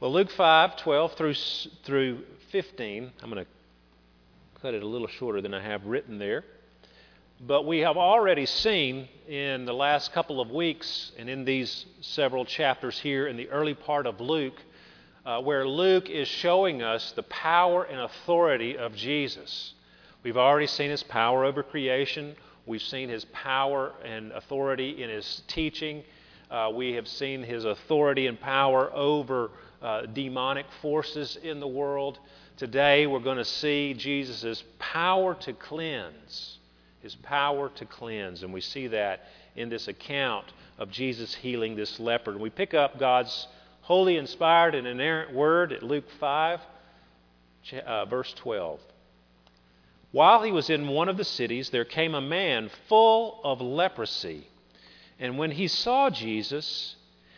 Well, Luke 5 12 through, through 15, I'm going to cut it a little shorter than I have written there. But we have already seen in the last couple of weeks and in these several chapters here in the early part of Luke, uh, where Luke is showing us the power and authority of Jesus. We've already seen his power over creation, we've seen his power and authority in his teaching, uh, we have seen his authority and power over uh, demonic forces in the world. Today, we're going to see Jesus' power to cleanse. His power to cleanse. And we see that in this account of Jesus healing this leper. And we pick up God's holy, inspired, and inerrant word at Luke 5, uh, verse 12. While he was in one of the cities, there came a man full of leprosy. And when he saw Jesus,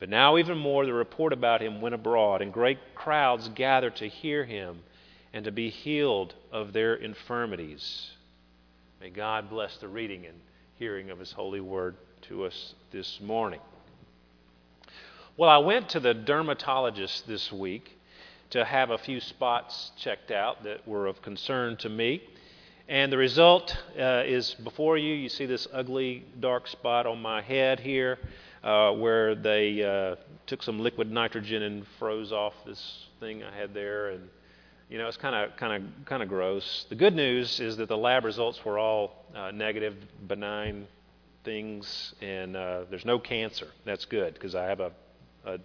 But now, even more, the report about him went abroad, and great crowds gathered to hear him and to be healed of their infirmities. May God bless the reading and hearing of His holy word to us this morning. Well, I went to the dermatologist this week to have a few spots checked out that were of concern to me. And the result uh, is before you. You see this ugly dark spot on my head here uh, where they uh, took some liquid nitrogen and froze off this thing I had there. And you know, it's kind of kind of kind of gross. The good news is that the lab results were all uh, negative, benign things, and uh, there's no cancer. That's good because I have a, a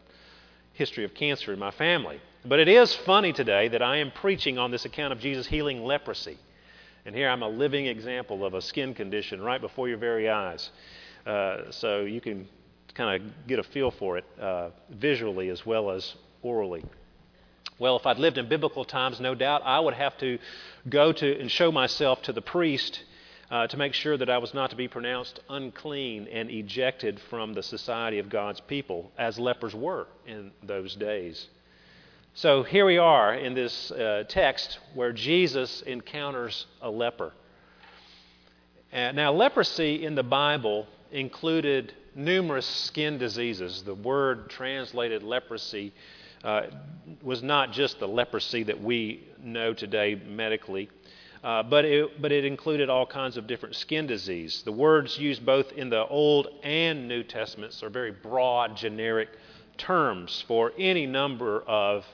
history of cancer in my family. But it is funny today that I am preaching on this account of Jesus healing leprosy. And here I'm a living example of a skin condition right before your very eyes. Uh, so you can kind of get a feel for it uh, visually as well as orally. Well, if I'd lived in biblical times, no doubt I would have to go to and show myself to the priest uh, to make sure that I was not to be pronounced unclean and ejected from the society of God's people, as lepers were in those days. So here we are in this uh, text where Jesus encounters a leper. Uh, now, leprosy in the Bible included numerous skin diseases. The word translated leprosy uh, was not just the leprosy that we know today medically, uh, but, it, but it included all kinds of different skin disease. The words used both in the Old and New Testaments are very broad, generic terms for any number of,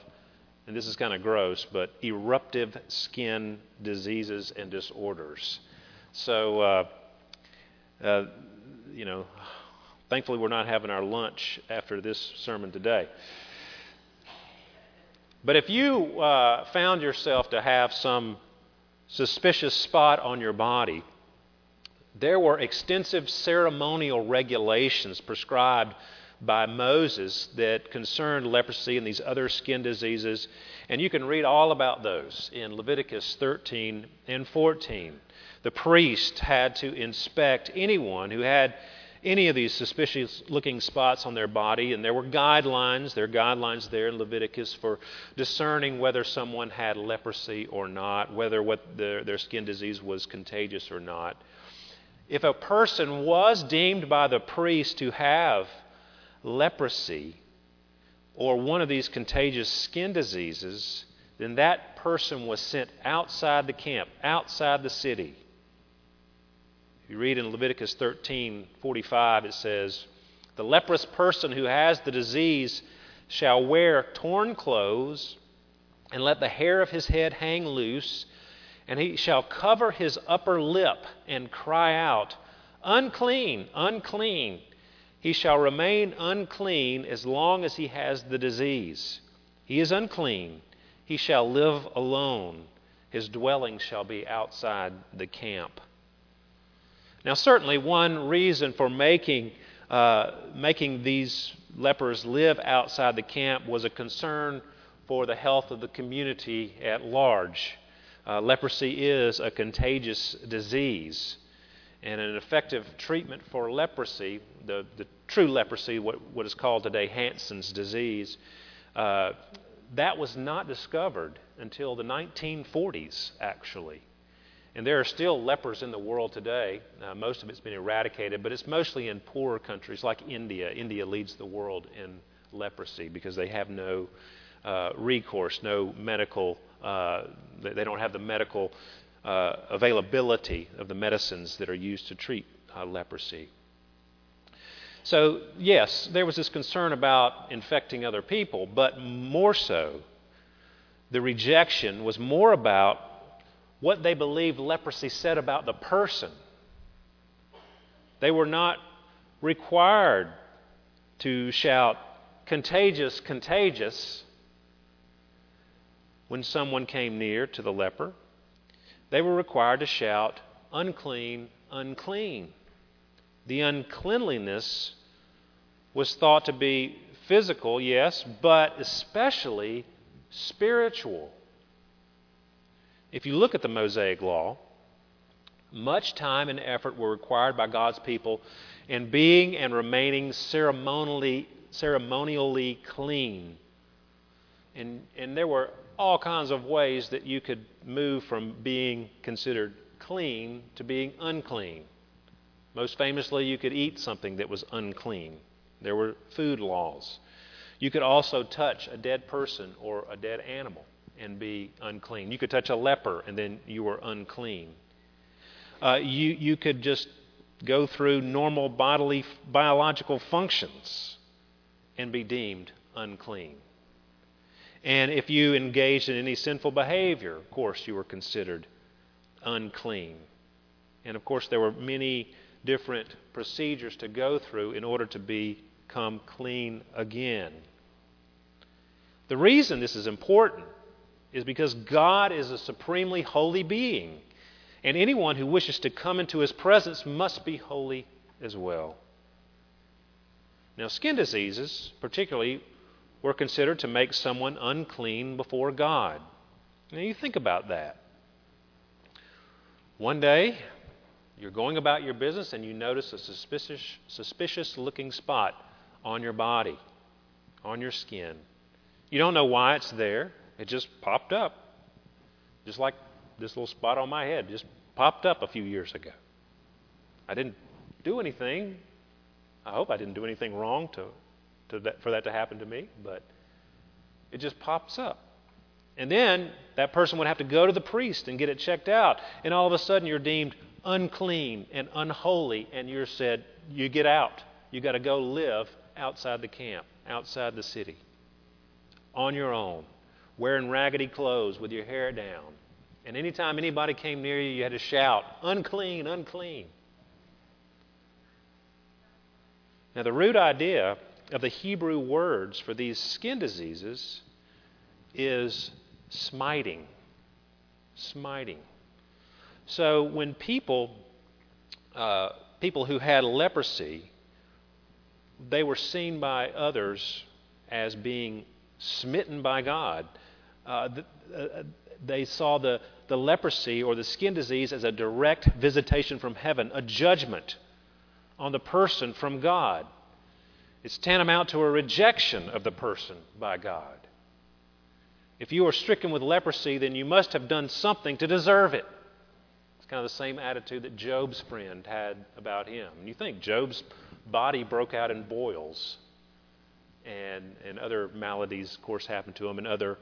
and this is kind of gross, but eruptive skin diseases and disorders. So, uh, uh, you know, thankfully we're not having our lunch after this sermon today. But if you uh, found yourself to have some suspicious spot on your body, there were extensive ceremonial regulations prescribed by Moses that concerned leprosy and these other skin diseases. And you can read all about those in Leviticus 13 and 14. The priest had to inspect anyone who had any of these suspicious looking spots on their body, and there were guidelines. There are guidelines there in Leviticus for discerning whether someone had leprosy or not, whether what their, their skin disease was contagious or not. If a person was deemed by the priest to have leprosy or one of these contagious skin diseases, then that person was sent outside the camp, outside the city you read in Leviticus 13:45 it says, "The leprous person who has the disease shall wear torn clothes and let the hair of his head hang loose, and he shall cover his upper lip and cry out, unclean, unclean. He shall remain unclean as long as he has the disease. He is unclean. He shall live alone. His dwelling shall be outside the camp. Now, certainly, one reason for making, uh, making these lepers live outside the camp was a concern for the health of the community at large. Uh, leprosy is a contagious disease, and an effective treatment for leprosy, the, the true leprosy, what, what is called today Hansen's disease, uh, that was not discovered until the 1940s, actually. And there are still lepers in the world today. Uh, most of it's been eradicated, but it's mostly in poorer countries like India. India leads the world in leprosy because they have no uh, recourse, no medical, uh, they don't have the medical uh, availability of the medicines that are used to treat uh, leprosy. So, yes, there was this concern about infecting other people, but more so, the rejection was more about what they believed leprosy said about the person. They were not required to shout, contagious, contagious, when someone came near to the leper. They were required to shout, unclean, unclean. The uncleanliness was thought to be physical, yes, but especially spiritual. If you look at the Mosaic Law, much time and effort were required by God's people in being and remaining ceremonially, ceremonially clean. And, and there were all kinds of ways that you could move from being considered clean to being unclean. Most famously, you could eat something that was unclean. There were food laws. You could also touch a dead person or a dead animal and be unclean. You could touch a leper and then you were unclean. Uh, you, you could just go through normal bodily biological functions and be deemed unclean. And if you engaged in any sinful behavior, of course, you were considered unclean. And of course, there were many different procedures to go through in order to become clean again. The reason this is important is because God is a supremely holy being, and anyone who wishes to come into his presence must be holy as well. Now, skin diseases, particularly, were considered to make someone unclean before God. Now, you think about that. One day, you're going about your business and you notice a suspicious, suspicious looking spot on your body, on your skin. You don't know why it's there. It just popped up. Just like this little spot on my head just popped up a few years ago. I didn't do anything. I hope I didn't do anything wrong to, to that, for that to happen to me, but it just pops up. And then that person would have to go to the priest and get it checked out. And all of a sudden you're deemed unclean and unholy, and you're said, you get out. You got to go live outside the camp, outside the city, on your own wearing raggedy clothes with your hair down. And anytime anybody came near you, you had to shout, unclean, unclean. Now, the root idea of the Hebrew words for these skin diseases is smiting. Smiting. So, when people, uh, people who had leprosy, they were seen by others as being smitten by God uh, uh, they saw the, the leprosy or the skin disease as a direct visitation from heaven, a judgment on the person from God. It's tantamount to a rejection of the person by God. If you are stricken with leprosy, then you must have done something to deserve it. It's kind of the same attitude that Job's friend had about him. And you think Job's body broke out in boils, and, and other maladies, of course, happened to him, and other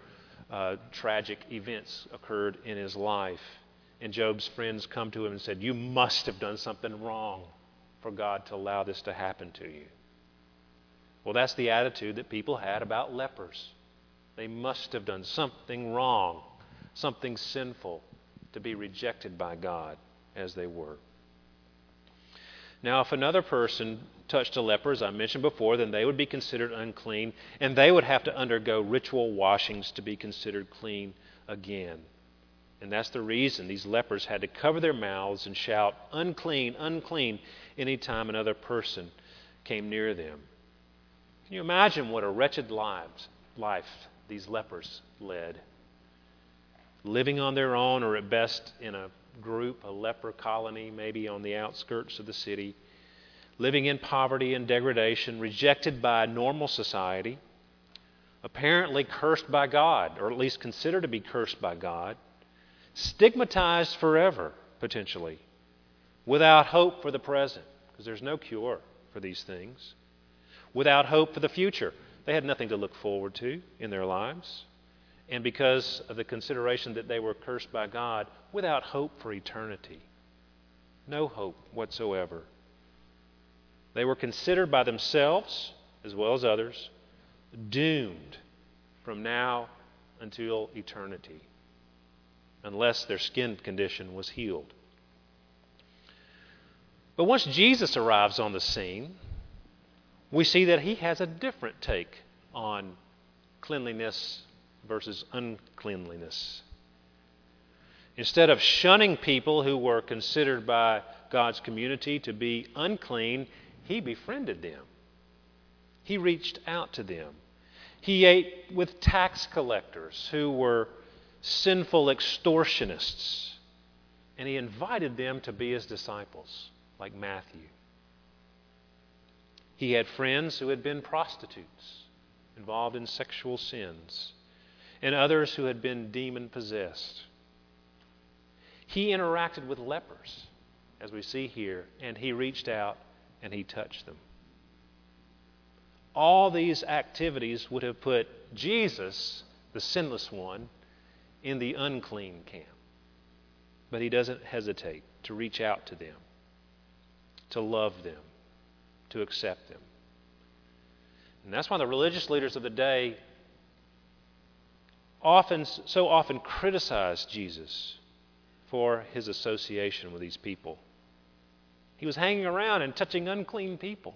uh, tragic events occurred in his life. And Job's friends come to him and said, You must have done something wrong for God to allow this to happen to you. Well, that's the attitude that people had about lepers. They must have done something wrong, something sinful, to be rejected by God as they were. Now, if another person touched a leper, as I mentioned before, then they would be considered unclean, and they would have to undergo ritual washings to be considered clean again. And that's the reason these lepers had to cover their mouths and shout, unclean, unclean, anytime another person came near them. Can you imagine what a wretched lives, life these lepers led. Living on their own, or at best in a group, a leper colony, maybe on the outskirts of the city, living in poverty and degradation, rejected by normal society, apparently cursed by God, or at least considered to be cursed by God, stigmatized forever, potentially, without hope for the present, because there's no cure for these things, without hope for the future. They had nothing to look forward to in their lives. And because of the consideration that they were cursed by God, without hope for eternity. No hope whatsoever. They were considered by themselves, as well as others, doomed from now until eternity, unless their skin condition was healed. But once Jesus arrives on the scene, we see that he has a different take on cleanliness versus uncleanliness. Instead of shunning people who were considered by God's community to be unclean, he befriended them. He reached out to them. He ate with tax collectors who were sinful extortionists, and he invited them to be his disciples, like Matthew. He had friends who had been prostitutes, involved in sexual sins, and others who had been demon possessed. He interacted with lepers, as we see here, and he reached out and he touched them. All these activities would have put Jesus, the sinless one, in the unclean camp. But he doesn't hesitate to reach out to them, to love them, to accept them. And that's why the religious leaders of the day often so often criticized Jesus for his association with these people. He was hanging around and touching unclean people.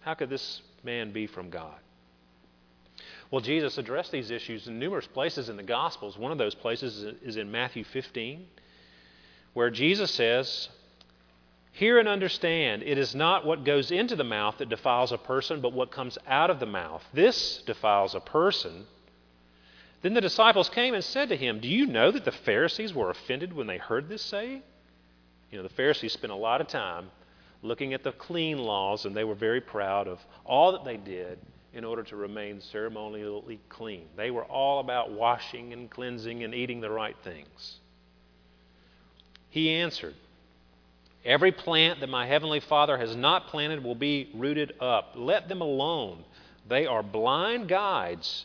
How could this man be from God? Well, Jesus addressed these issues in numerous places in the Gospels. One of those places is in Matthew 15, where Jesus says, Hear and understand, it is not what goes into the mouth that defiles a person, but what comes out of the mouth. This defiles a person. Then the disciples came and said to him, Do you know that the Pharisees were offended when they heard this saying? You know, the Pharisees spent a lot of time looking at the clean laws, and they were very proud of all that they did in order to remain ceremonially clean. They were all about washing and cleansing and eating the right things. He answered, Every plant that my heavenly Father has not planted will be rooted up. Let them alone. They are blind guides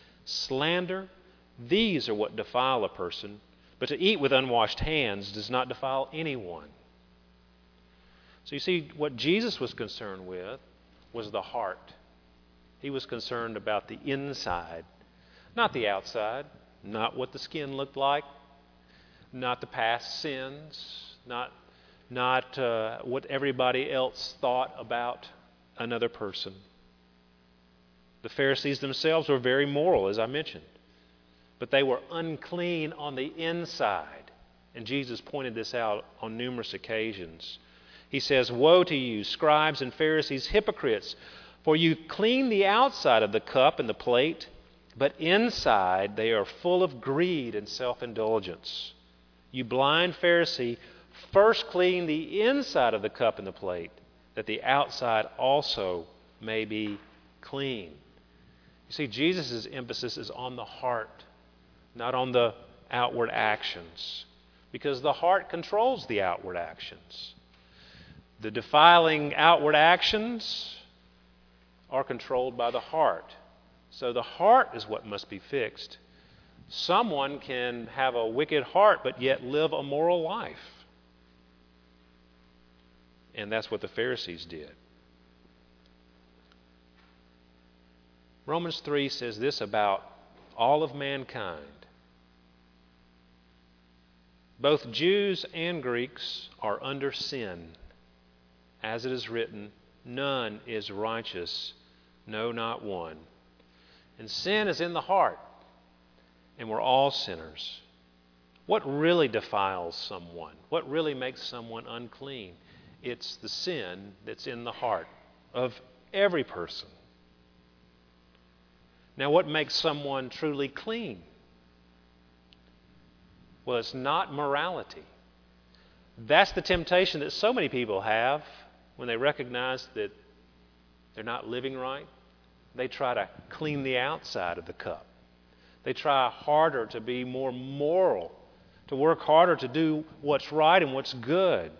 slander, these are what defile a person. But to eat with unwashed hands does not defile anyone. So you see, what Jesus was concerned with was the heart. He was concerned about the inside, not the outside, not what the skin looked like, not the past sins, not, not uh, what everybody else thought about another person. The Pharisees themselves were very moral, as I mentioned, but they were unclean on the inside. And Jesus pointed this out on numerous occasions. He says, Woe to you, scribes and Pharisees, hypocrites, for you clean the outside of the cup and the plate, but inside they are full of greed and self indulgence. You blind Pharisee, first clean the inside of the cup and the plate, that the outside also may be clean. You see, Jesus' emphasis is on the heart, not on the outward actions, because the heart controls the outward actions. The defiling outward actions are controlled by the heart. So the heart is what must be fixed. Someone can have a wicked heart but yet live a moral life. And that's what the Pharisees did. Romans 3 says this about all of mankind. Both Jews and Greeks are under sin. As it is written, none is righteous, no, not one. And sin is in the heart, and we're all sinners. What really defiles someone? What really makes someone unclean? It's the sin that's in the heart of every person. Now, what makes someone truly clean? Well, it's not morality. That's the temptation that so many people have when they recognize that they're not living right. They try to clean the outside of the cup. They try harder to be more moral, to work harder to do what's right and what's good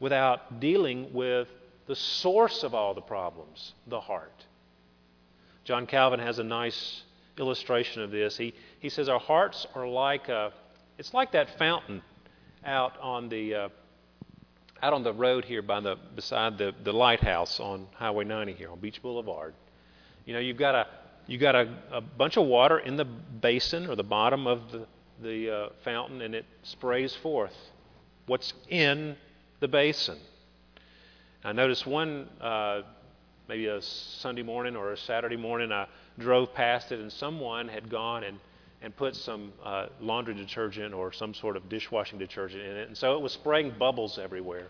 without dealing with the source of all the problems, the heart. John Calvin has a nice illustration of this. He, he says, Our hearts are like a it's like that fountain out on the uh, out on the road here by the beside the, the lighthouse on Highway 90 here on Beach Boulevard. You know, you've got a you've got a, a bunch of water in the basin or the bottom of the the uh, fountain, and it sprays forth what's in the basin. I noticed one uh, maybe a Sunday morning or a Saturday morning, I drove past it, and someone had gone and and put some uh, laundry detergent or some sort of dishwashing detergent in it. And so it was spraying bubbles everywhere,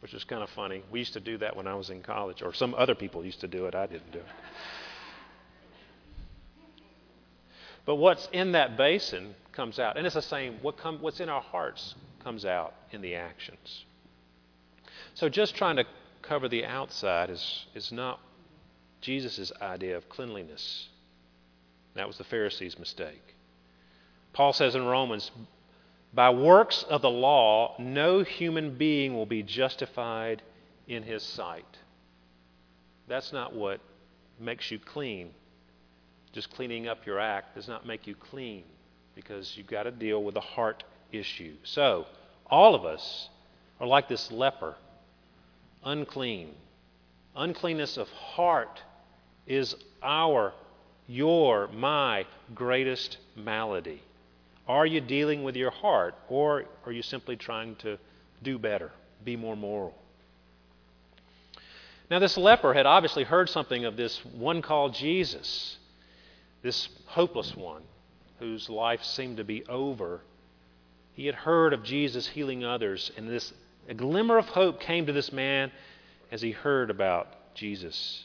which is kind of funny. We used to do that when I was in college, or some other people used to do it. I didn't do it. But what's in that basin comes out. And it's the same. What come, what's in our hearts comes out in the actions. So just trying to cover the outside is, is not Jesus' idea of cleanliness. That was the Pharisees' mistake. Paul says in Romans, by works of the law, no human being will be justified in his sight. That's not what makes you clean. Just cleaning up your act does not make you clean because you've got to deal with the heart issue. So, all of us are like this leper, unclean. Uncleanness of heart is our your, my greatest malady? Are you dealing with your heart, or are you simply trying to do better, be more moral? Now, this leper had obviously heard something of this one called Jesus, this hopeless one whose life seemed to be over. He had heard of Jesus healing others, and this a glimmer of hope came to this man as he heard about Jesus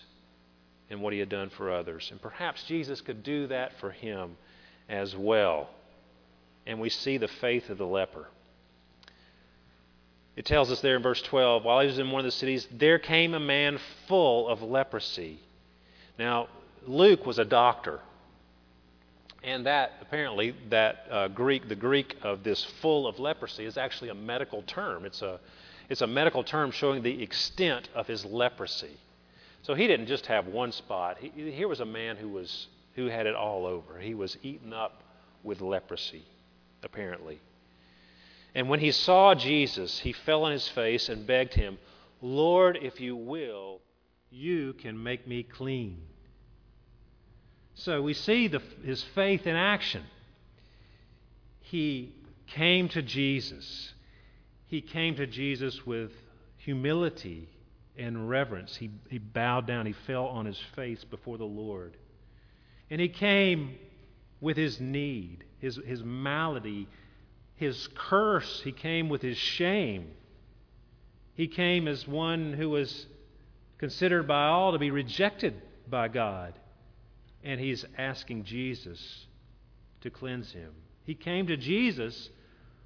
and what he had done for others. And perhaps Jesus could do that for him as well. And we see the faith of the leper. It tells us there in verse 12 while he was in one of the cities, there came a man full of leprosy. Now, Luke was a doctor. And that, apparently, that uh, Greek, the Greek of this full of leprosy is actually a medical term. It's a, it's a medical term showing the extent of his leprosy. So he didn't just have one spot. He, here was a man who was who had it all over. He was eaten up with leprosy, apparently. And when he saw Jesus, he fell on his face and begged him, Lord, if you will, you can make me clean. So we see the, his faith in action. He came to Jesus. He came to Jesus with humility and reverence. He, he bowed down, he fell on his face before the Lord. And he came with his need, his, his malady, his curse. He came with his shame. He came as one who was considered by all to be rejected by God. And he's asking Jesus to cleanse him. He came to Jesus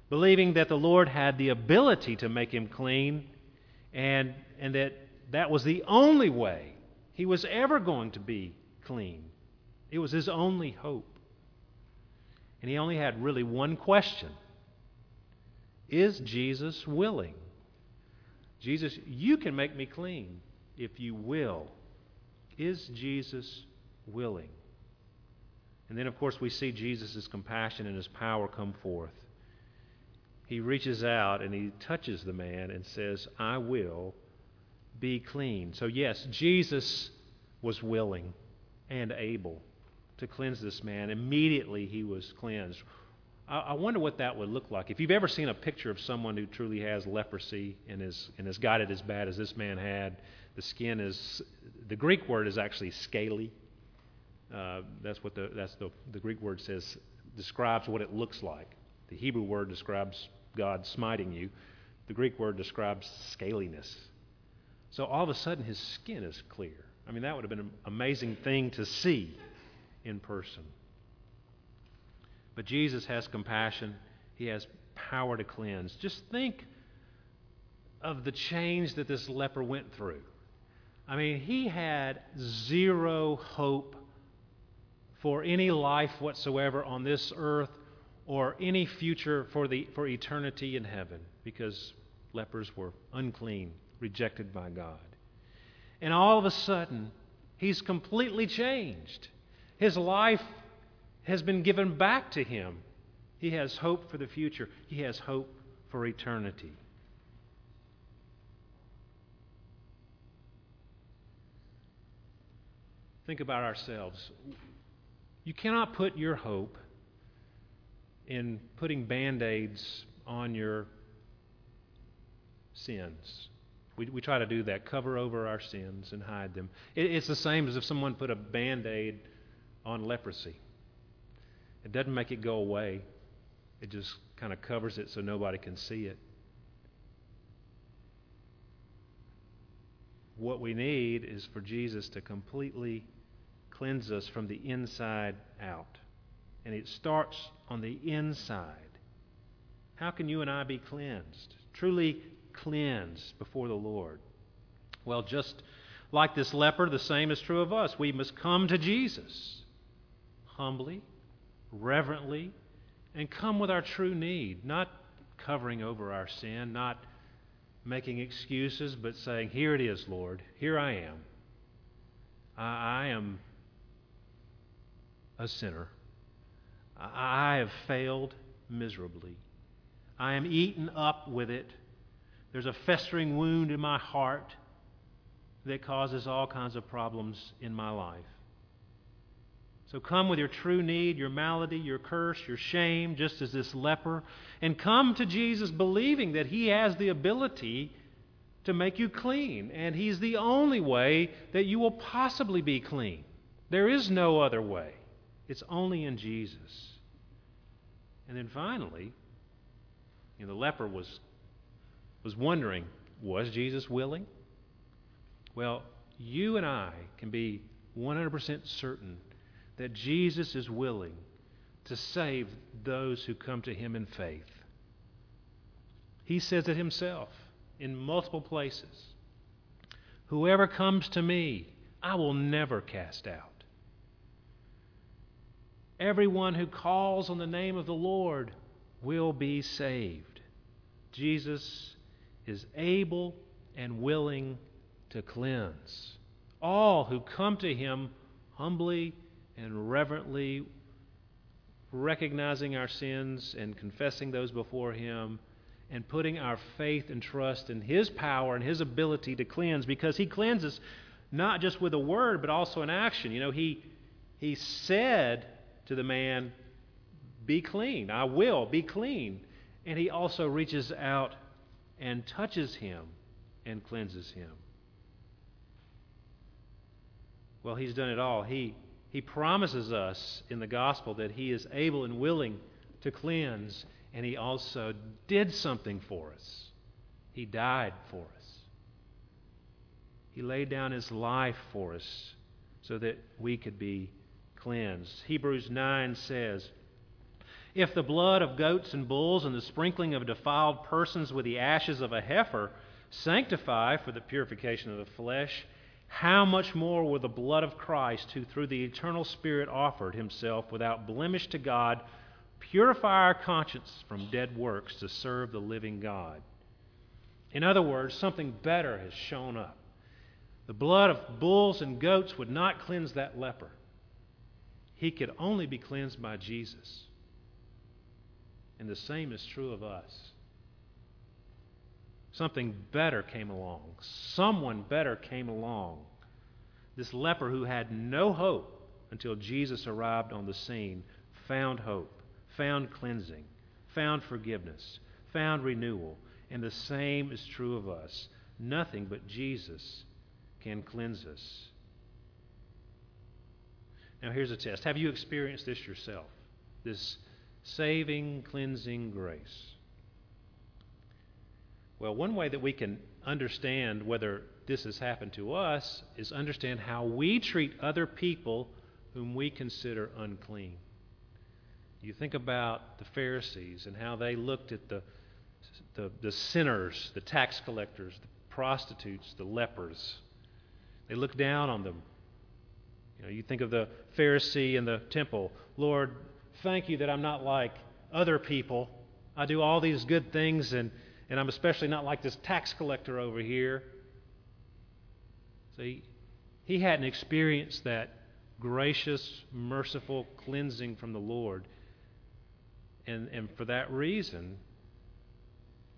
believing that the Lord had the ability to make him clean and, and that that was the only way he was ever going to be clean. It was his only hope. And he only had really one question Is Jesus willing? Jesus, you can make me clean if you will. Is Jesus willing? And then, of course, we see Jesus' compassion and his power come forth. He reaches out and he touches the man and says, I will be clean. So, yes, Jesus was willing and able to cleanse this man. Immediately he was cleansed. I, I wonder what that would look like. If you've ever seen a picture of someone who truly has leprosy and is and has got it as bad as this man had, the skin is the Greek word is actually scaly. Uh, that's what the that's the the Greek word says describes what it looks like. The Hebrew word describes God smiting you. The Greek word describes scaliness. So all of a sudden his skin is clear. I mean that would have been an amazing thing to see in person. But Jesus has compassion. He has power to cleanse. Just think of the change that this leper went through. I mean, he had zero hope for any life whatsoever on this earth or any future for, the, for eternity in heaven because lepers were unclean, rejected by God. And all of a sudden, he's completely changed. His life has been given back to him. He has hope for the future, he has hope for eternity. Think about ourselves. You cannot put your hope in putting band aids on your sins. We, we try to do that, cover over our sins and hide them. It, it's the same as if someone put a band aid on leprosy. It doesn't make it go away, it just kind of covers it so nobody can see it. What we need is for Jesus to completely cleanse us from the inside out. And it starts on the inside. How can you and I be cleansed? Truly cleansed before the Lord? Well, just like this leper, the same is true of us. We must come to Jesus humbly, reverently, and come with our true need, not covering over our sin, not making excuses, but saying, Here it is, Lord. Here I am. I, I am a sinner. I have failed miserably. I am eaten up with it. There's a festering wound in my heart that causes all kinds of problems in my life. So come with your true need, your malady, your curse, your shame, just as this leper, and come to Jesus believing that He has the ability to make you clean, and He's the only way that you will possibly be clean. There is no other way. It's only in Jesus. And then finally, you know, the leper was, was wondering was Jesus willing? Well, you and I can be 100% certain that Jesus is willing to save those who come to him in faith. He says it himself in multiple places Whoever comes to me, I will never cast out. Everyone who calls on the name of the Lord will be saved. Jesus is able and willing to cleanse. All who come to him humbly and reverently, recognizing our sins and confessing those before him, and putting our faith and trust in his power and his ability to cleanse, because he cleanses not just with a word, but also in action. You know, he, he said to the man, Be clean. I will be clean. And he also reaches out and touches him and cleanses him. Well, he's done it all. He, he promises us in the gospel that he is able and willing to cleanse, and he also did something for us. He died for us. He laid down his life for us so that we could be cleansed. Hebrews 9 says, If the blood of goats and bulls and the sprinkling of defiled persons with the ashes of a heifer sanctify for the purification of the flesh, how much more will the blood of Christ, who through the eternal Spirit offered himself without blemish to God, purify our conscience from dead works to serve the living God? In other words, something better has shown up. The blood of bulls and goats would not cleanse that leper he could only be cleansed by Jesus. And the same is true of us. Something better came along. Someone better came along. This leper who had no hope until Jesus arrived on the scene, found hope, found cleansing, found forgiveness, found renewal. And the same is true of us. Nothing but Jesus can cleanse us. Now, here's a test. Have you experienced this yourself? This saving, cleansing grace? Well, one way that we can understand whether this has happened to us is understand how we treat other people whom we consider unclean. You think about the Pharisees and how they looked at the, the, the sinners, the tax collectors, the prostitutes, the lepers. They looked down on them. You know, you think of the Pharisee in the temple. Lord, thank you that I'm not like other people. I do all these good things, and, and I'm especially not like this tax collector over here. See, he hadn't experienced that gracious, merciful cleansing from the Lord. And, and for that reason,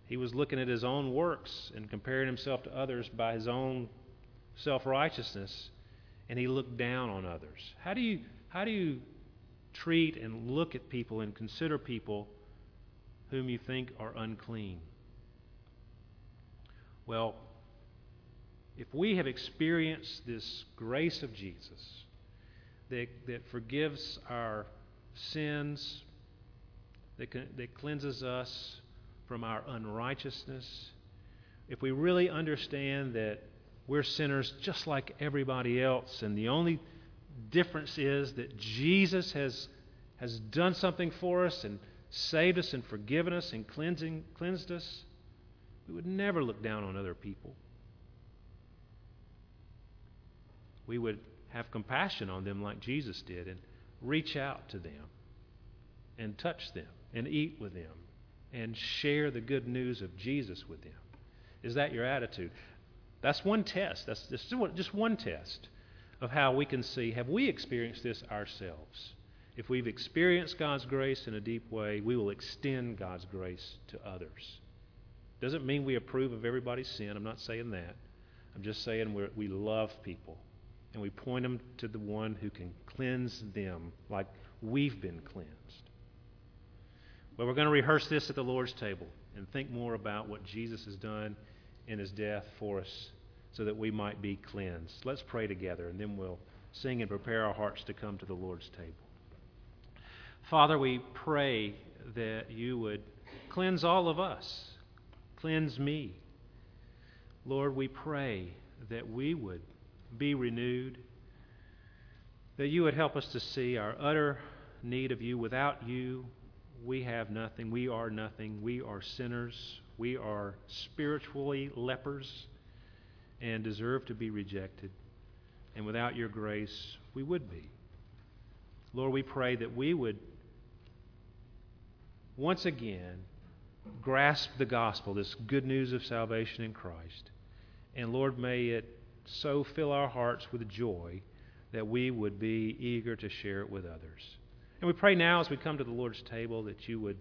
he was looking at his own works and comparing himself to others by his own self righteousness, and he looked down on others. How do you, how do you treat and look at people and consider people whom you think are unclean? Well, if we have experienced this grace of Jesus that, that forgives our sins, that, that cleanses us from our unrighteousness, if we really understand that we're sinners just like everybody else, and the only difference is that Jesus has, has done something for us and saved us and forgiven us and cleansing, cleansed us, we would never look down on other people we would have compassion on them like Jesus did and reach out to them and touch them and eat with them and share the good news of Jesus with them. Is that your attitude? That's one test. That's just one test of how we can see have we experienced this ourselves? If we've experienced God's grace in a deep way, we will extend God's grace to others. Doesn't mean we approve of everybody's sin. I'm not saying that. I'm just saying we we love people and we point them to the one who can cleanse them like we've been cleansed. Well, we're going to rehearse this at the Lord's table and think more about what Jesus has done in his death for us so that we might be cleansed. Let's pray together, and then we'll sing and prepare our hearts to come to the Lord's table. Father, we pray that you would cleanse all of us, cleanse me. Lord, we pray that we would be renewed, that you would help us to see our utter need of you. Without you, we have nothing. We are nothing. We are sinners. We are spiritually lepers and deserve to be rejected. And without your grace, we would be. Lord, we pray that we would once again grasp the gospel, this good news of salvation in Christ. And Lord, may it so fill our hearts with joy that we would be eager to share it with others. And we pray now as we come to the Lord's table that you would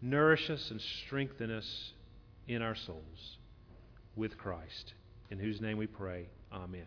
nourish us and strengthen us in our souls with Christ, in whose name we pray. Amen.